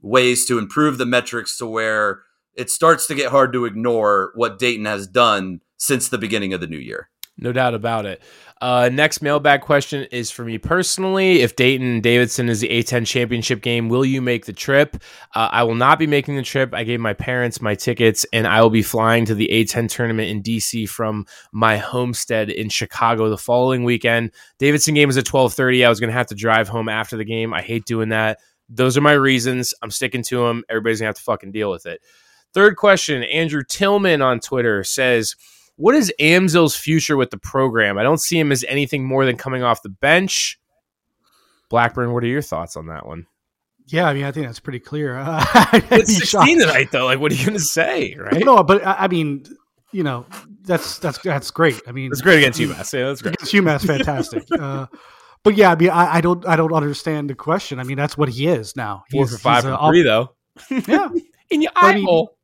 ways to improve the metrics to where it starts to get hard to ignore what Dayton has done since the beginning of the new year. No doubt about it. Uh, next mailbag question is for me personally. If Dayton Davidson is the A10 championship game, will you make the trip? Uh, I will not be making the trip. I gave my parents my tickets, and I will be flying to the A10 tournament in DC from my homestead in Chicago the following weekend. Davidson game is at 12:30. I was going to have to drive home after the game. I hate doing that. Those are my reasons. I'm sticking to them. Everybody's gonna have to fucking deal with it. Third question: Andrew Tillman on Twitter says. What is Amzil's future with the program? I don't see him as anything more than coming off the bench. Blackburn, what are your thoughts on that one? Yeah, I mean, I think that's pretty clear. Uh, it's 16 tonight, though. Like, what are you going to say, right? No, but I, I mean, you know, that's that's that's great. I mean, it's great against UMass. Yeah, that's great. Against UMass, fantastic. uh, but yeah, I mean, I, I, don't I don't understand the question. I mean, that's what he is now. Four he's, for five for three, though. Yeah, in your eye hole.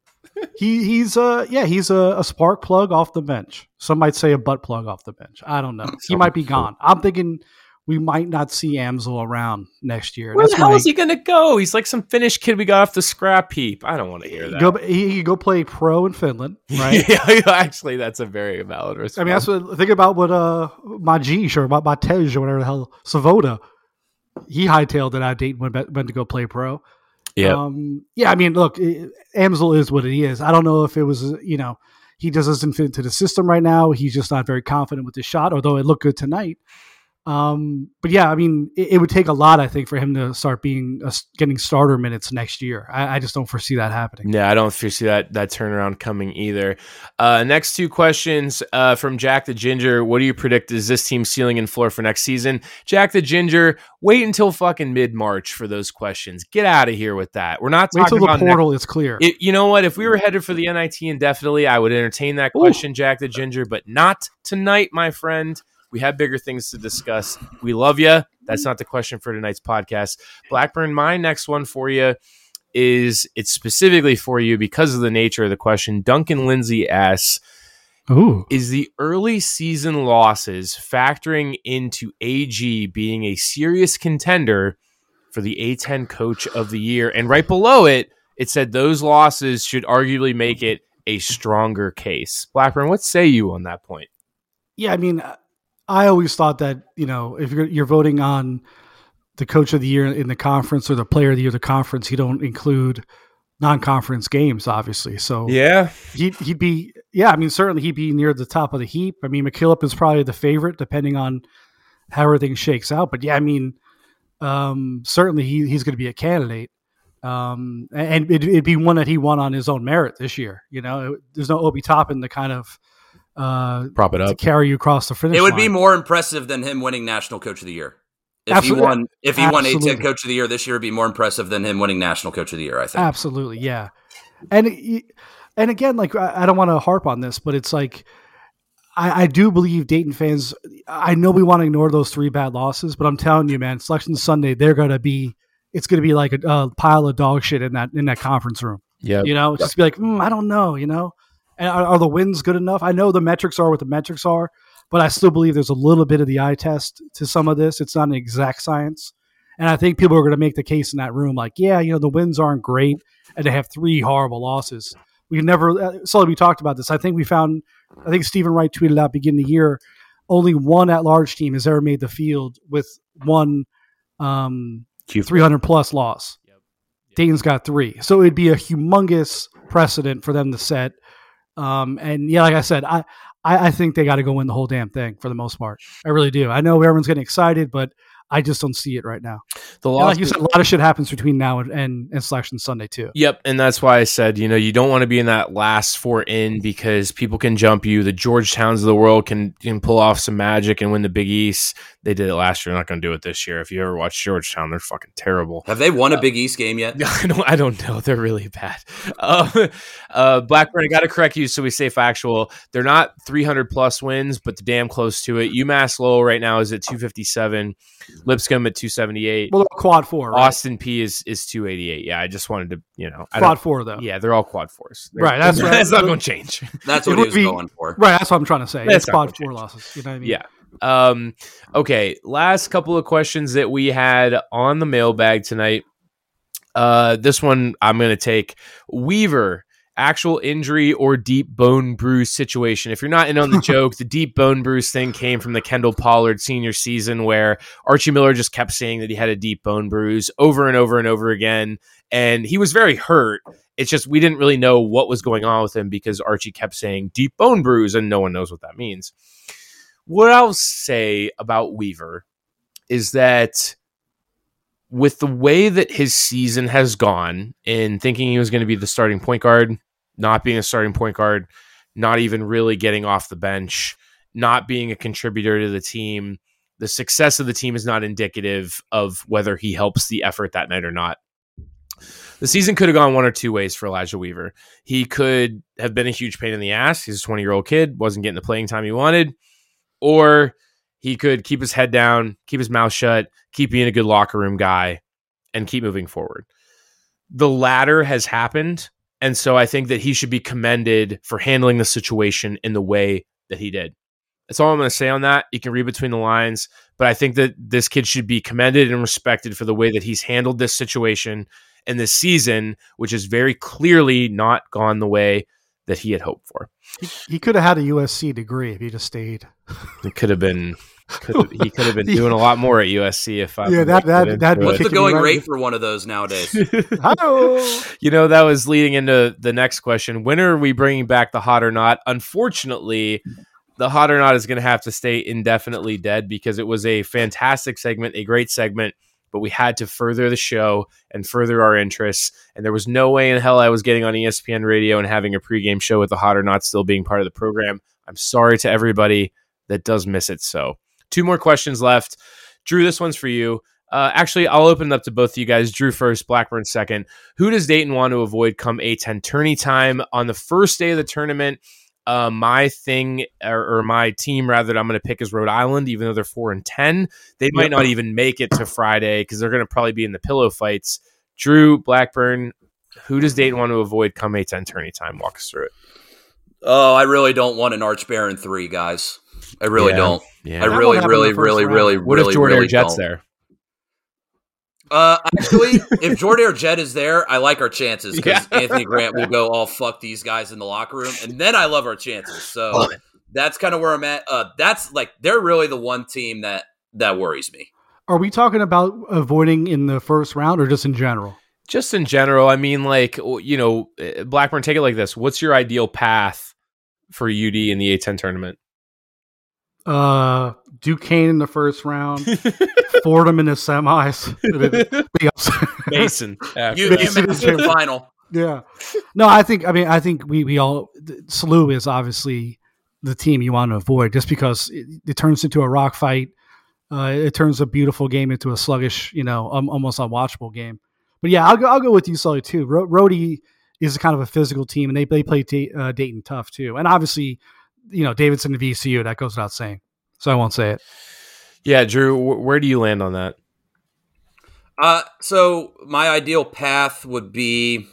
He he's uh yeah he's a, a, spark plug off the bench. Some might say a butt plug off the bench. I don't know. He might be gone. I'm thinking we might not see Amzil around next year. Where That's the hell my, is he going to go? He's like some Finnish kid we got off the scrap heap. I don't want to hear that. Go, he, he go play pro in Finland, right? yeah, actually, that's a very valid response. I mean, that's what think about what uh Majish or Matej or whatever the hell Savoda. He hightailed it out of Dayton went, went to go play pro. Yeah. Um, yeah. I mean, look, Amzil is what he is. I don't know if it was, you know, he doesn't fit into the system right now. He's just not very confident with his shot, although it looked good tonight. Um, but yeah, I mean, it, it, would take a lot, I think, for him to start being a, getting starter minutes next year. I, I, just don't foresee that happening. Yeah, I don't foresee that that turnaround coming either. Uh, next two questions uh, from Jack the Ginger. What do you predict is this team's ceiling and floor for next season? Jack the Ginger, wait until fucking mid March for those questions. Get out of here with that. We're not talking until the portal is clear. It, you know what? If we were headed for the NIT indefinitely, I would entertain that question, Ooh. Jack the Ginger, but not tonight, my friend. We have bigger things to discuss. We love you. That's not the question for tonight's podcast. Blackburn, my next one for you is it's specifically for you because of the nature of the question. Duncan Lindsay asks, Ooh. Is the early season losses factoring into AG being a serious contender for the A10 coach of the year? And right below it, it said those losses should arguably make it a stronger case. Blackburn, what say you on that point? Yeah, I mean, I always thought that you know if you're, you're voting on the coach of the year in the conference or the player of the year of the conference, you don't include non-conference games, obviously. So yeah, he'd, he'd be yeah. I mean, certainly he'd be near the top of the heap. I mean, McKillop is probably the favorite, depending on how everything shakes out. But yeah, I mean, um, certainly he, he's going to be a candidate. Um, and it, would be one that he won on his own merit this year. You know, there's no Obi Toppin to kind of uh, prop it up, carry you across the finish. It would line. be more impressive than him winning National Coach of the Year. If Absolutely. he won, if he Absolutely. won A10 Coach of the Year this year, it'd be more impressive than him winning National Coach of the Year. I think. Absolutely, yeah. And and again, like I don't want to harp on this, but it's like I, I, do believe Dayton fans. I know we want to ignore those three bad losses, but I'm telling you, man, Selection Sunday, they're gonna be. It's gonna be like a, a pile of dog shit in that in that conference room. Yeah, you know, just be like, mm, I don't know, you know. And are, are, the wins good enough? I know the metrics are what the metrics are, but I still believe there's a little bit of the eye test to some of this. It's not an exact science. And I think people are going to make the case in that room like, yeah, you know, the wins aren't great and they have three horrible losses. We never, uh, Sully, we talked about this. I think we found, I think Stephen Wright tweeted out beginning of the year, only one at large team has ever made the field with one um, 300 plus loss. Yep. Yep. Dayton's got three. So it'd be a humongous precedent for them to set. Um, and yeah, like I said, I, I, I think they got to go win the whole damn thing for the most part. I really do. I know everyone's getting excited, but I just don't see it right now. The loss, like you said, a lot of shit happens between now and, and, and selection Sunday too. Yep, and that's why I said you know you don't want to be in that last four in because people can jump you. The Georgetowns of the world can can pull off some magic and win the Big East. They did it last year. They're not going to do it this year. If you ever watch Georgetown, they're fucking terrible. Have they won a uh, Big East game yet? I don't. I don't know. They're really bad. Uh, uh, Blackburn, I got to correct you so we say factual. They're not 300 plus wins, but they're damn close to it. UMass Lowell right now is at 257. Lipscomb at 278. Well, quad four. Right? Austin Peay is is 288. Yeah, I just wanted to, you know, quad four though. Yeah, they're all quad fours. They're, right. That's, that's not going to change. That's what he was be, going for. Right. That's what I'm trying to say. That's it's quad four change. losses. You know what I mean? Yeah. Um, okay. Last couple of questions that we had on the mailbag tonight. Uh, this one I'm going to take. Weaver actual injury or deep bone bruise situation. If you're not in on the joke, the deep bone bruise thing came from the Kendall Pollard senior season where Archie Miller just kept saying that he had a deep bone bruise over and over and over again. And he was very hurt. It's just we didn't really know what was going on with him because Archie kept saying deep bone bruise and no one knows what that means. What I'll say about Weaver is that with the way that his season has gone in thinking he was going to be the starting point guard, not being a starting point guard, not even really getting off the bench, not being a contributor to the team, the success of the team is not indicative of whether he helps the effort that night or not. The season could have gone one or two ways for Elijah Weaver. He could have been a huge pain in the ass. He's a 20 year old kid, wasn't getting the playing time he wanted, or he could keep his head down, keep his mouth shut, keep being a good locker room guy, and keep moving forward. The latter has happened. And so I think that he should be commended for handling the situation in the way that he did. That's all I'm going to say on that. You can read between the lines, but I think that this kid should be commended and respected for the way that he's handled this situation and this season, which has very clearly not gone the way that he had hoped for. He, he could have had a USC degree if he just stayed. It could have been. Could have, he could have been doing a lot more at USC if I. Yeah, that that that. What's the going rate for one of those nowadays? you know, that was leading into the next question. When are we bringing back the hot or not? Unfortunately, the hot or not is going to have to stay indefinitely dead because it was a fantastic segment, a great segment but we had to further the show and further our interests. And there was no way in hell I was getting on ESPN radio and having a pregame show with the hot or not still being part of the program. I'm sorry to everybody that does miss it. So, two more questions left. Drew, this one's for you. Uh, actually, I'll open it up to both of you guys. Drew first, Blackburn second. Who does Dayton want to avoid come A10 tourney time on the first day of the tournament? Uh, my thing or, or, my team rather that I'm going to pick is Rhode Island, even though they're four and ten. They might not even make it to Friday because they're going to probably be in the pillow fights. Drew Blackburn, who does Dayton want to avoid come A10 tourney time? Walk us through it. Oh, I really don't want an Arch Baron three, guys. I really Yeah. don't. Yeah. I really, really, really, really, What really, if Jordan really Jet's don't. there? Uh, actually, if Jordan or Jet is there, I like our chances because Yeah. Anthony Grant will go, "Oh fuck these guys in the locker room," and then I love our chances. So that's kind of where I'm at. Uh, that's like they're really the one team that that worries me. Are we talking about avoiding in the first round or just in general? Just in general, I mean, like you know, uh, Blackburn. Take it like this: What's your ideal path for UD in the A10 tournament? Uh, Duquesne in the first round, Fordham in the semis. Mason, You, Mason you is in the final. Yeah. No, I think I mean I think we we all SLU is obviously the team you want to avoid just because it, it turns into a rock fight. Uh, it turns a beautiful game into a sluggish, you know, um, almost unwatchable game. But yeah, I'll go. I'll go with you, Sully, too. Ro- Rhodey is kind of a physical team, and they they play t- uh, Dayton tough too. And obviously, you know, Davidson and VCU. That goes without saying. So I won't say it. Yeah, Drew, wh- where do you land on that? Uh, so my ideal path would be,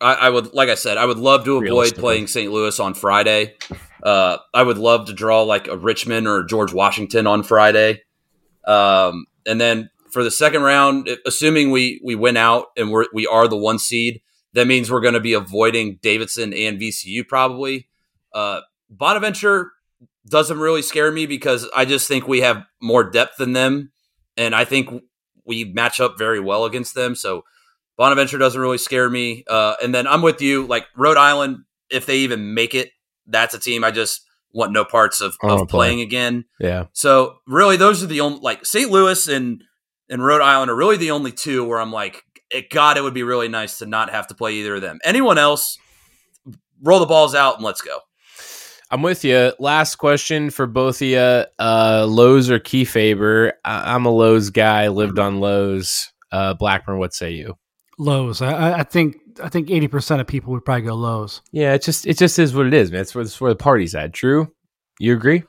I, I would, like I said, I would love to avoid playing St. Louis on Friday. Uh, I would love to draw like a Richmond or George Washington on Friday. Um, and then for the second round, assuming we we win out and we're we are the one seed, that means we're going to be avoiding Davidson and VCU probably. Uh, Bonaventure doesn't really scare me because I just think we have more depth than them, and I think we match up very well against them. So Bonaventure doesn't really scare me. Uh, and then I'm with you, like Rhode Island, if they even make it, that's a team I just want no parts of, of wanna play. playing again. Yeah, So really, those are the only like St. Louis and and Rhode Island are really the only two where I'm like, it, God, it would be really nice to not have to play either of them. Anyone else, roll the balls out and let's go. I'm with you. Last question for both of you: uh, Lowe's or Kiefaber? I- I'm a Lowe's guy. Lived on Lowe's. Uh, Blackburn, what say you? Lows. I- I, I think I think eighty percent of people would probably go lows. Yeah, it just it just is what it is, man. It's where, it's where the party's at. Drew, you agree?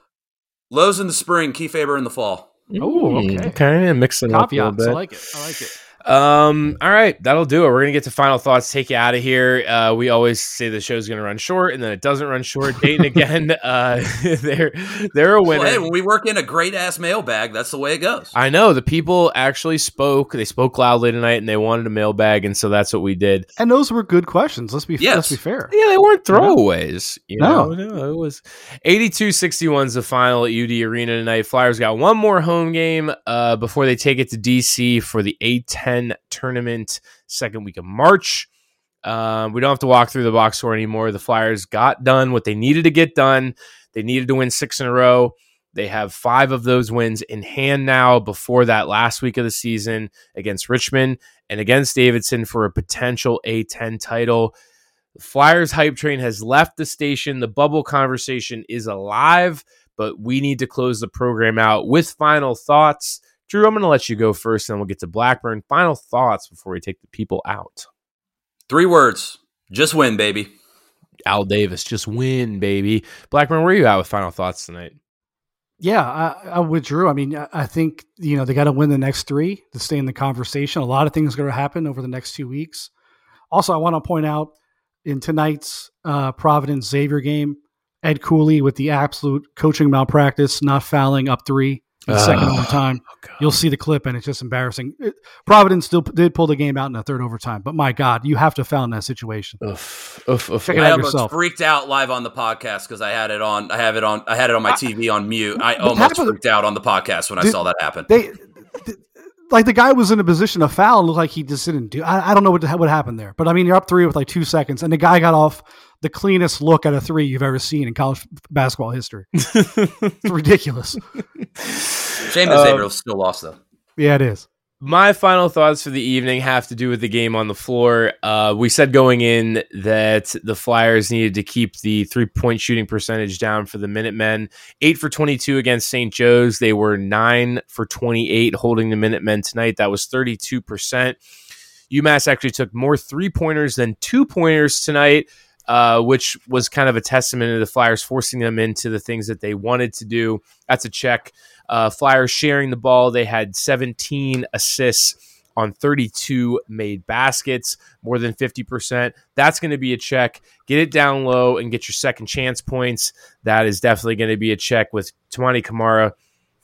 Lowe's in the spring, Kiefaber in the fall. Oh, okay. Okay, yeah, mix it up a little bit. I like it. I like it. Um, all right, that'll do it. We're gonna get to final thoughts, take you out of here. Uh, we always say the show's gonna run short, and then it doesn't run short. Dayton again, uh, they're they're a winner. Well, hey, when we work in a great ass mailbag, that's the way it goes. I know the people actually spoke. They spoke loudly tonight, and they wanted a mailbag, and so that's what we did. And those were good questions. Let's be Yes. let's be fair. Yeah, they weren't throwaways. You No. know? no, it was 82-61 is the final at UD Arena tonight. Flyers got one more home game uh, before they take it to DC for the A10 tournament, second week of March. Um, we don't have to walk through the box score anymore. The Flyers got done what they needed to get done. They needed to win six in a row. They have five of those wins in hand now before that last week of the season against Richmond and against Davidson for a potential A10 title. The Flyers hype train has left the station. The bubble conversation is alive, but we need to close the program out with final thoughts. Drew, I'm going to let you go first, and then we'll get to Blackburn. Final thoughts before we take the people out. Three words: just win, baby. Al Davis, just win, baby. Blackburn, where are you at with final thoughts tonight? Yeah, I, I withdrew. I mean, I- I think you know they got to win the next three to stay in the conversation. A lot of things are going to happen over the next two weeks. Also, I want to point out in tonight's uh, Providence Xavier game, Ed Cooley with the absolute coaching malpractice, not fouling up three in the second Oh, overtime. Oh, You'll see the clip, and it's just embarrassing. It- Providence still p- did pull the game out in the third overtime, but my God, you have to foul in that situation. Oof, oof, oof. Check it I out almost yourself. freaked out live on the podcast because I had it on. I have it on. I had it on my TV on mute. I almost happened- freaked out on the podcast when I saw that happen. They, th- like the guy was in a position to foul and looked like he just didn't do. I, I don't know what what happened there, but I mean you're up three with like two seconds, and the guy got off the cleanest look at a three you've ever seen in college basketball history. it's ridiculous. Shame that Um, Xavier still lost though. Yeah, it is. My final thoughts for the evening have to do with the game on the floor. Uh, we said going in that the Flyers needed to keep the three point shooting percentage down for the Minutemen. Eight for 22 against St. Joe's. They were nine for 28 holding the Minutemen tonight. That was 32%. UMass actually took more three pointers than two pointers tonight. Uh, which was kind of a testament to the Flyers forcing them into the things that they wanted to do. That's a check. Uh, Flyers sharing the ball. They had 17 assists on 32 made baskets, more than 50%. That's going to be a check. Get it down low and get your second chance points. That is definitely going to be a check with Toumani Camara,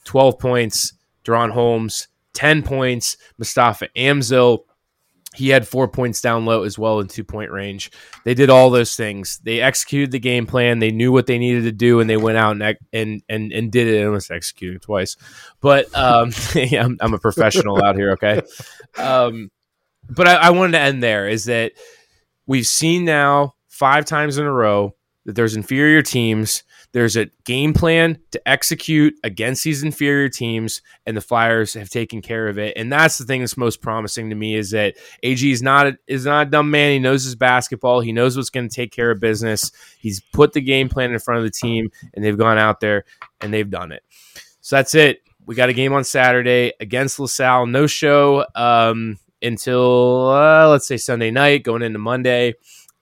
12 points, DaRon Holmes, 10 points, Mustapha Amzil, he had four points down low as well in two point range. They did all those things. They executed the game plan. They knew what they needed to do, and they went out and and and, and did it. Almost executed twice, but um, yeah, I'm, I'm a professional out here. Okay, um, but I, I wanted to end there. Is that we've seen now five times in a row that there's inferior teams. There's a game plan to execute against these inferior teams, and the Flyers have taken care of it. And that's the thing that's most promising to me is that AG is not a, is not a dumb man. He knows his basketball. He knows what's going to take care of business. He's put the game plan in front of the team, and they've gone out there and they've done it. So that's it. We got a game on Saturday against LaSalle. No show um, until uh, let's say Sunday night, going into Monday.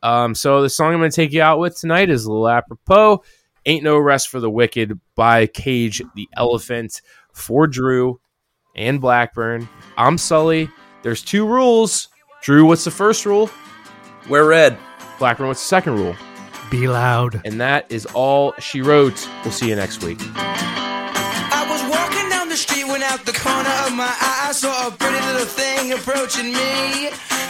Um, so the song I'm going to take you out with tonight is a little apropos. Ain't No Rest for the Wicked by Cage the Elephant for Drew and Blackburn. I'm Sully. There's two rules. Drew, what's the first rule? Wear red. Blackburn, what's the second rule? Be loud. And that is all she wrote. We'll see you next week. I was walking down the street when out the corner of my eye I saw a pretty little thing approaching me.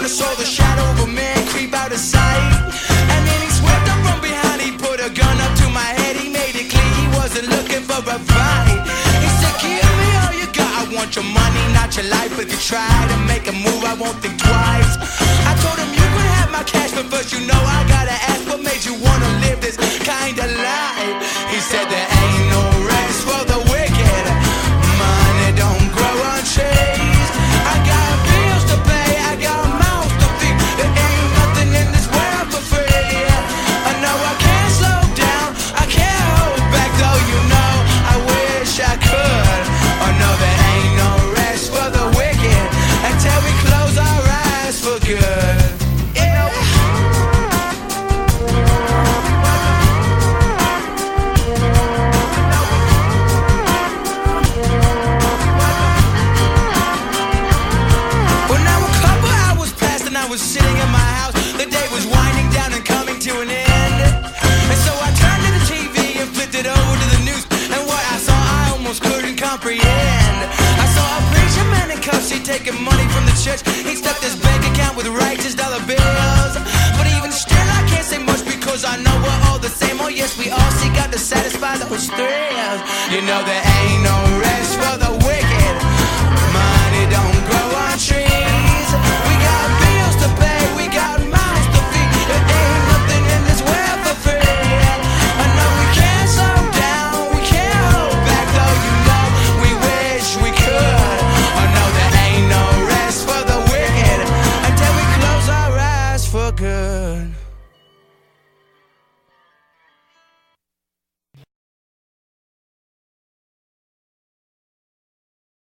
when I saw the shadow of a man creep out of sight. And then he swept up from behind, he put a gun up to my head, he made it clear he wasn't looking for a fight. He said, Give me all you got, I want your money, not your life. If you try to make a move, I won't think twice. I told him you could have my cash, but first you know I gotta ask what made you wanna live this kind of life. He said that. church. He stuffed his bank account with righteous dollar bills. But even still, I can't say much because I know we're all the same. Oh, yes, we all seek out to satisfy those thrills. You know, there ain't